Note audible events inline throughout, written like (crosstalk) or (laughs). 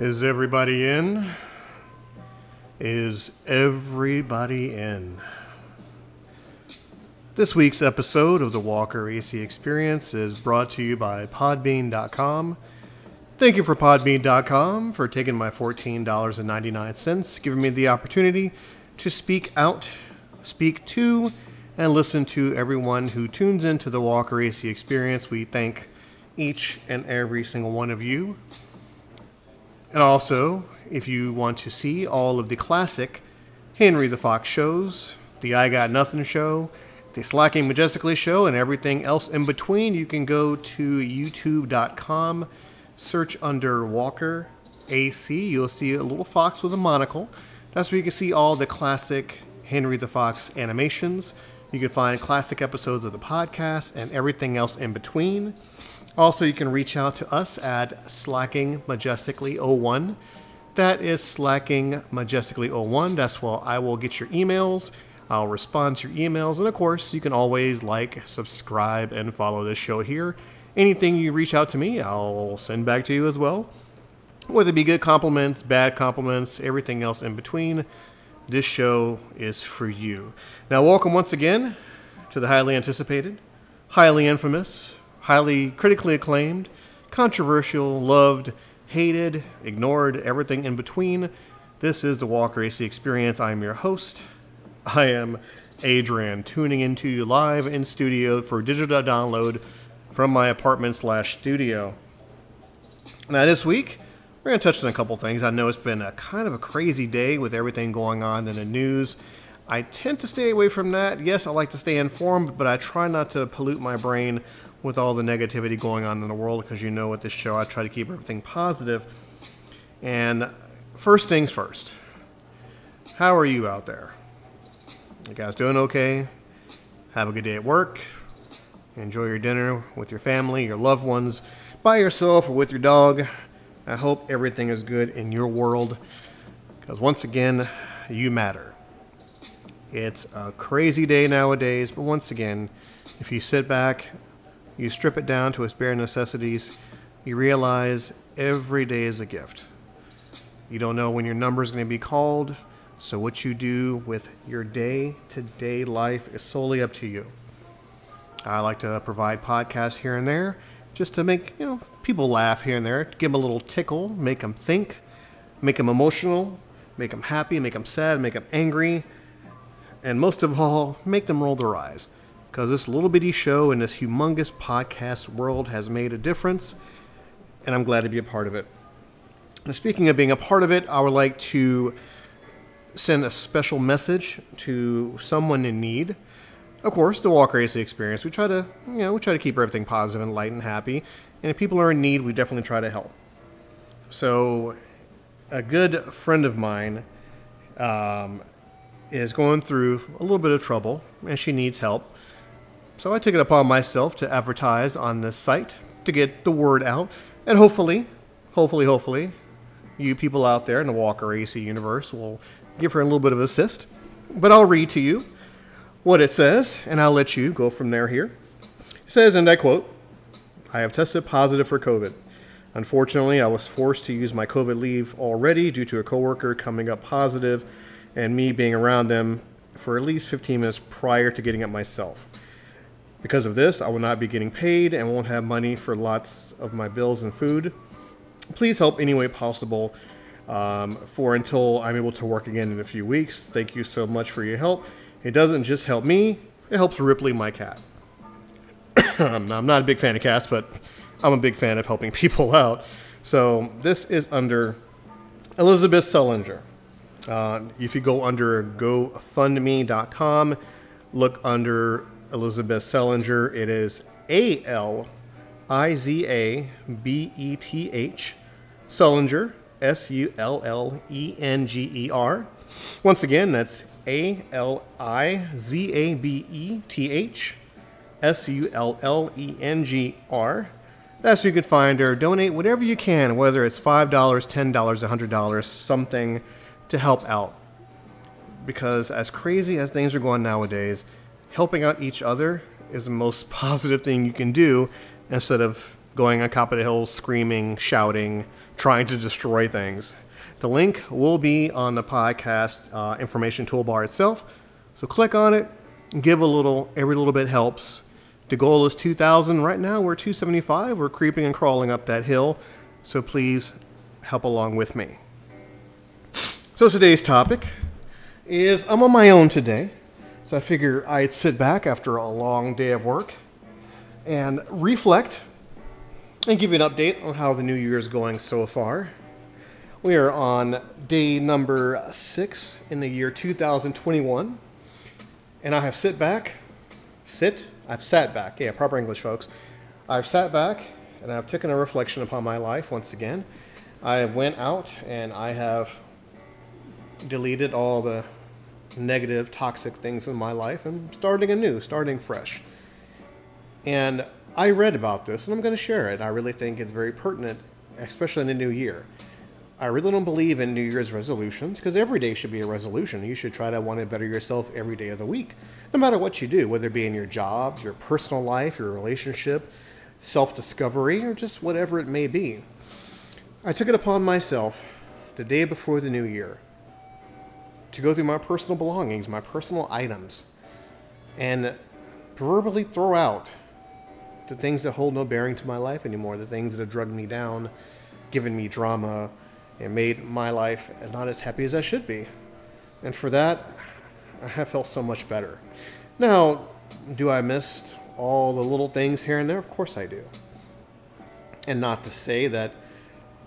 Is everybody in? Is everybody in? This week's episode of the Walker AC Experience is brought to you by Podbean.com. Thank you for Podbean.com for taking my $14.99, giving me the opportunity to speak out, speak to, and listen to everyone who tunes into the Walker AC Experience. We thank each and every single one of you. And also, if you want to see all of the classic Henry the Fox shows, the I Got Nothing show, the Slacking Majestically show, and everything else in between, you can go to youtube.com, search under Walker AC. You'll see a little fox with a monocle. That's where you can see all the classic Henry the Fox animations. You can find classic episodes of the podcast and everything else in between. Also, you can reach out to us at slackingmajestically01. That is slackingmajestically01. That's where I will get your emails. I'll respond to your emails. And of course, you can always like, subscribe, and follow this show here. Anything you reach out to me, I'll send back to you as well. Whether it be good compliments, bad compliments, everything else in between, this show is for you. Now, welcome once again to the highly anticipated, highly infamous, highly critically acclaimed, controversial, loved, hated, ignored, everything in between. This is the Walker AC Experience. I am your host. I am Adrian, tuning into you live in studio for digital download from my apartment slash studio. Now, this week, we're going to touch on a couple things. I know it's been a kind of a crazy day with everything going on in the news. I tend to stay away from that. Yes, I like to stay informed, but I try not to pollute my brain with all the negativity going on in the world because you know with this show I try to keep everything positive. And first things first, how are you out there? You guys doing okay? Have a good day at work. Enjoy your dinner with your family, your loved ones, by yourself or with your dog. I hope everything is good in your world because once again, you matter. It's a crazy day nowadays, but once again, if you sit back you strip it down to its bare necessities, you realize every day is a gift. You don't know when your number is going to be called, so what you do with your day to day life is solely up to you. I like to provide podcasts here and there just to make you know people laugh here and there, give them a little tickle, make them think, make them emotional, make them happy, make them sad, make them angry, and most of all, make them roll their eyes because this little bitty show in this humongous podcast world has made a difference, and I'm glad to be a part of it. Now, speaking of being a part of it, I would like to send a special message to someone in need. Of course, the Walker AC experience. We try to, you know, we try to keep everything positive and light and happy. And if people are in need, we definitely try to help. So, a good friend of mine um, is going through a little bit of trouble, and she needs help. So I took it upon myself to advertise on this site to get the word out, and hopefully, hopefully, hopefully, you people out there in the Walker AC universe will give her a little bit of assist. But I'll read to you what it says, and I'll let you go from there here. It says, and I quote, I have tested positive for COVID. Unfortunately, I was forced to use my COVID leave already due to a coworker coming up positive and me being around them for at least 15 minutes prior to getting it myself. Because of this, I will not be getting paid and won't have money for lots of my bills and food. Please help any way possible um, for until I'm able to work again in a few weeks. Thank you so much for your help. It doesn't just help me, it helps Ripley, my cat. (coughs) I'm not a big fan of cats, but I'm a big fan of helping (laughs) people out. So this is under Alizabeth Sullenger. Uh, if you go under GoFundMe.com, look under Alizabeth Sullenger. It is A L I Z A B E T H, Sullenger, S U L L E N G E R. Once again, that's A L I Z A B E T H, S U L L E N G R. That's where you could find her. Donate whatever you can, whether it's $5, $10, $100, something to help out. Because as crazy as things are going nowadays, helping out each other is the most (laughs) positive thing you can do instead of going on top of the hill, screaming, shouting, trying to destroy things. The link will be on the podcast uh, information toolbar itself. So click on it, give a little, every little bit helps. The goal is 2,000. Right now we're 275. We're creeping and crawling up that hill. So please help along with me. So today's topic is I'm on my own today. So I figure I'd sit back after a long day of work and reflect and give you an update on how the new year is going so far. We are on day number six in the year 2021, and I have sit back, sit, I've sat back, yeah, proper English, folks. I've sat back and I've taken a reflection upon my life once again. I have went out and I have deleted all the negative, toxic things in my life and starting anew, starting fresh. And I read about this and I'm going to share it. I really think it's very pertinent, especially in the new year. I really don't believe in New Year's resolutions because every day should be a resolution. You should try to want to better yourself every day of the week, no matter what you do, whether it be in your job, your personal life, your relationship, self discovery, or just whatever it may be. I took it upon myself the day before the new year to go through my personal belongings, my personal items, and proverbially throw out the things that hold no bearing to my life anymore, the things that have drugged me down, given me drama, and made my life as not as happy as I should be. And for that, I have felt so much better. Now, do I miss all the little things here and there? Of course I do. And not to say that,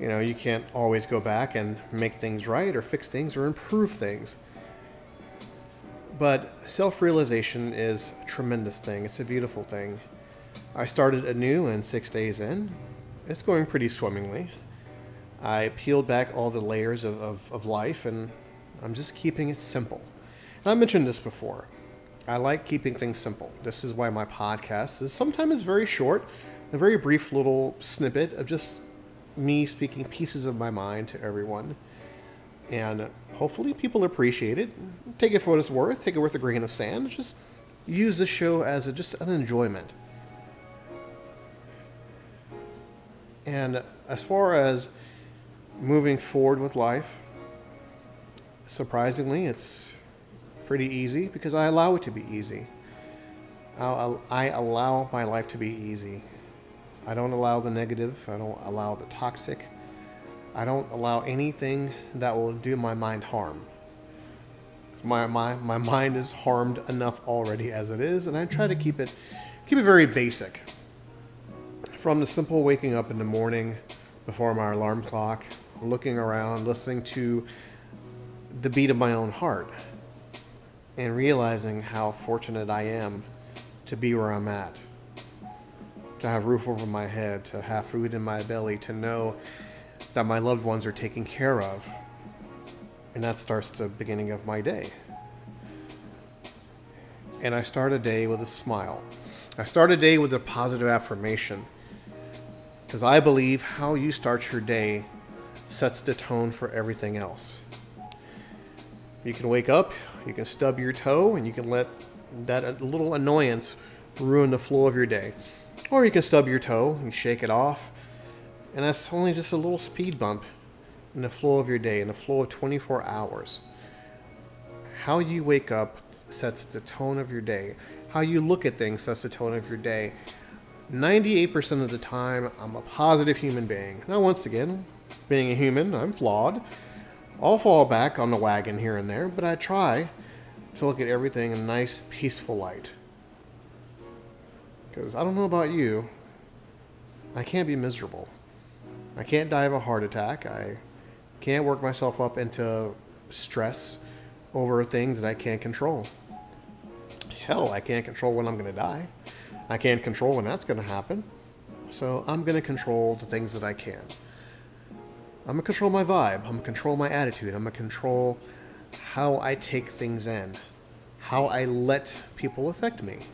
you know, you can't always go back and make things right or fix things or improve things. But self realization is a tremendous thing. It's a beautiful thing. I started anew and six days in. It's going pretty swimmingly. I peeled back all the layers of, of, of life and I'm just keeping it simple. And I mentioned this before. I like keeping things simple. This is why my podcast is sometimes very short, a very brief little snippet of just me speaking pieces of my mind to everyone. And hopefully people appreciate it. Take it for what it's worth, take it with a grain of sand. Just use the show as a, just an enjoyment. And as far as moving forward with life, surprisingly, it's pretty easy because I allow it to be easy. I allow my life to be easy. I don't allow the negative, I don't allow the toxic, I don't allow anything that will do my mind harm. My, my, my mind is harmed enough already as it is, and I try to keep it keep it very basic. From the simple waking up in the morning before my alarm clock, looking around, listening to the beat of my own heart, and realizing how fortunate I am to be where I'm at, to have roof over my head, to have food in my belly, to know that my loved ones are taken care of. And that starts the beginning of my day. And I start a day with a smile. I start a day with a positive affirmation. Because I believe how you start your day sets the tone for everything else. You can wake up, you can stub your toe, and you can let that little annoyance ruin the flow of your day. Or you can stub your toe, you shake it off, and that's only just a little speed bump in the flow of your day, in the flow of 24 hours. How you wake up sets the tone of your day. How you look at things sets the tone of your day. 98% of the time, I'm a positive human being. Now, once again, being a human, I'm flawed. I'll fall back on the wagon here and there, but I try to look at everything in a nice, peaceful light. Because I don't know about you, I can't be miserable. I can't die of a heart attack. I can't work myself up into stress over things that I can't control. Hell, I can't control when I'm going to die. I can't control when that's going to happen. So I'm going to control the things that I can. I'm gonna control my vibe. I'm gonna control my attitude. I'm gonna control how I take things in, how I let people affect me.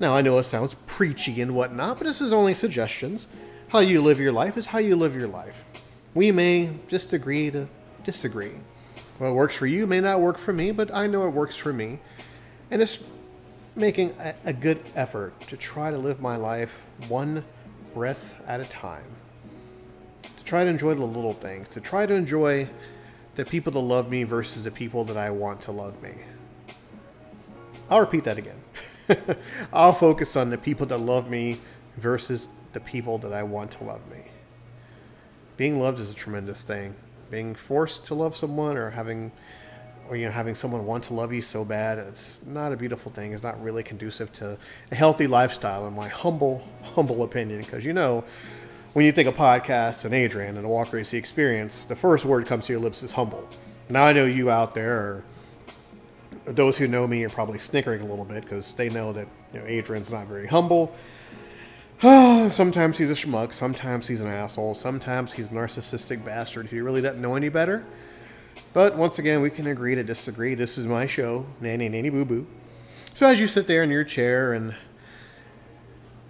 Now, I know it sounds preachy and whatnot, but this is only suggestions. How you live your life is how you live your life. We may just agree to disagree. What works for you may not work for me, but I know it works for me. And it's making a, a good effort to try to live my life one breath at a time. To try to enjoy the little things, to try to enjoy the people that love me versus the people that I want to love me. I'll repeat that again. (laughs) I'll focus on the people that love me versus the people that I want to love me. Being loved is a tremendous thing. Being forced to love someone or having or you know having someone want to love you so bad it's not a beautiful thing it's not really conducive to a healthy lifestyle in my humble humble opinion because you know when you think of podcasts and adrian and a walker ac experience the first word comes to your lips is humble now i know you out there are those who know me are probably snickering a little bit because they know that you know Adrian's not very humble. (sighs) sometimes he's a schmuck. Sometimes he's an asshole. Sometimes he's a narcissistic bastard who really doesn't know any better. But once again, we can agree to disagree. This is my show, Nanny Nanny Boo Boo. So as you sit there in your chair and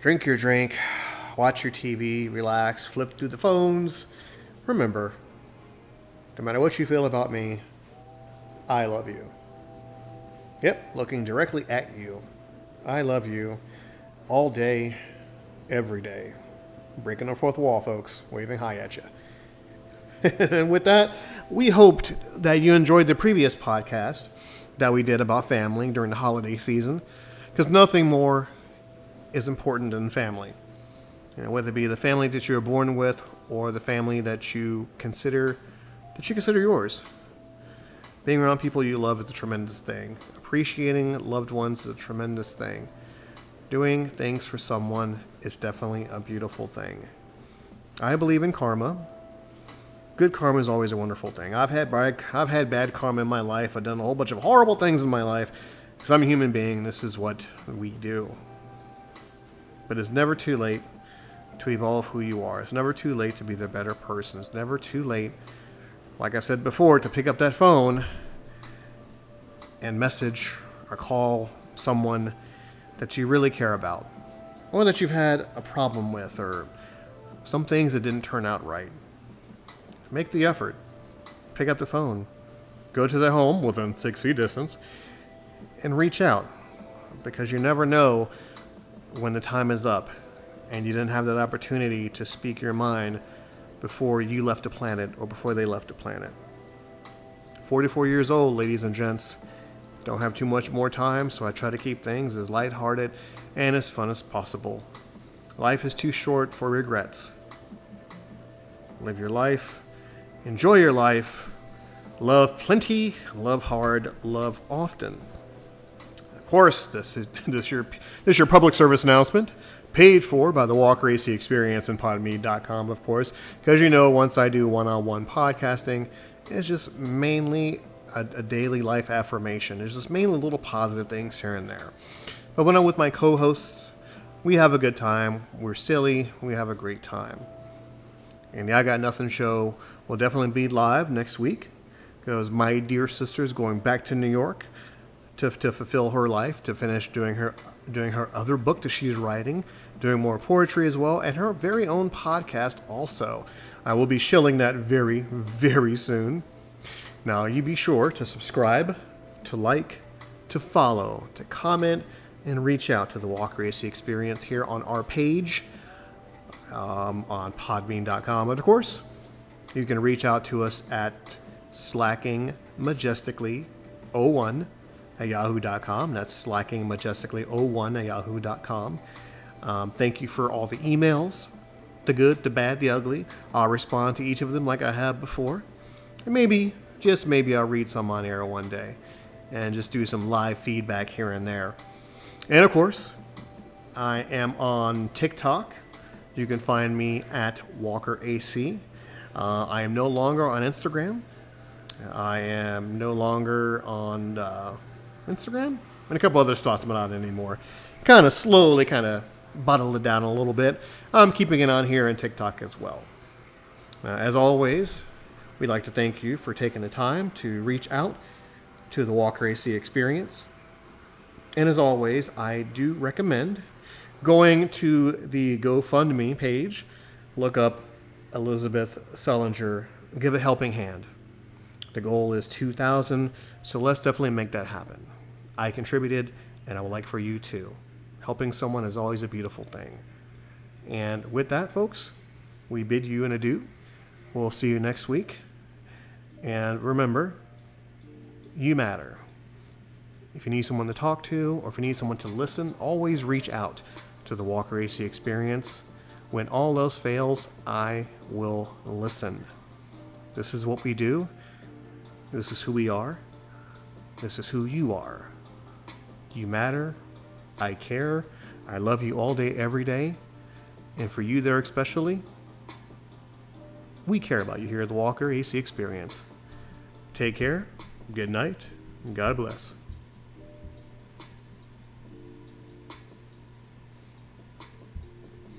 drink your drink, watch your TV, relax, flip through the phones, remember, no matter what you feel about me, I love you. Yep, looking directly at you. I love you all day, every day. Breaking the fourth wall, folks, waving hi at you. (laughs) and with that, we hoped that you enjoyed the previous podcast that we did about family during the holiday season, because nothing more is important than family. You know, whether it be the family that you were born with or the family that you consider that you consider yours. Being around people you love is a tremendous thing. Appreciating loved ones is a tremendous thing. Doing things for someone is definitely a beautiful thing. I believe in karma. Good karma is always a wonderful thing. I've had bad, I've had bad karma in my life. I've done a whole bunch of horrible things in my life because I'm a human being. This is what we do. But it's never too late to evolve who you are. It's never too late to be the better person. It's never too late like I said before, to pick up that phone and message or call someone that you really care about, one that you've had a problem with, or some things that didn't turn out right. Make the effort. Pick up the phone. Go to their home within six feet distance and reach out because you never know when the time is up and you didn't have that opportunity to speak your mind before you left the planet or before they left the planet. 44 years old, ladies and gents. Don't have too much more time, so I try to keep things as lighthearted and as fun as possible. Life is too short for regrets. Live your life, enjoy your life, love plenty, love hard, love often. Of course, this is (laughs) this your this is your public service announcement paid for by the Walker AC Experience and Podbean.com, of course, because you know, once I do one on one podcasting, it's just mainly a, a, daily life affirmation. There's just mainly little positive things here and there. But when I'm with my co hosts, we have a good time. We're silly. We have a great time. And the I Got Nothing show will definitely be live next week because my dear sister is going back to New York to, to fulfill her life, to finish doing her doing her other book that she's writing, doing more poetry as well, and her very own podcast also. I will be shilling that very, very soon. Now, you be sure to subscribe, to like, to follow, to comment, and reach out to the Walker AC Experience here on our page um, on podbean.com. And of course, you can reach out to us at slackingmajestically01 at yahoo.com. That's slackingmajestically01 at yahoo.com. Um, thank you for all the emails, the good, the bad, the ugly. I'll respond to each of them like I have before. And maybe, just maybe, I'll read some on air one day and just do some live feedback here and there. And of course, I am on TikTok. You can find me at Walker AC. Uh, I am no longer on Instagram. I am no longer on uh, Instagram, and a couple other spots, but not anymore. Kind of slowly, kind of bottle it down a little bit. I'm keeping it on here and TikTok as well. Uh, as always, we'd like to thank you for taking the time to reach out to the Walker AC experience. And as always, I do recommend going to the GoFundMe page, look up Alizabeth Sullenger, give a helping hand. The goal is 2000, so let's definitely make that happen. I contributed, and I would like for you too. Helping someone is always a beautiful thing. And with that, folks, we bid you an adieu. We'll see you next week. And remember, you matter. If you need someone to talk to or if you need someone to listen, always reach out to the Walker AC Experience. When all else fails, I will listen. This is what we do. This is who we are. This is who you are. You matter. I care. I love you all day, every day. And for you there especially, we care about you here at the Walker AC Experience. Take care, good night, and God bless.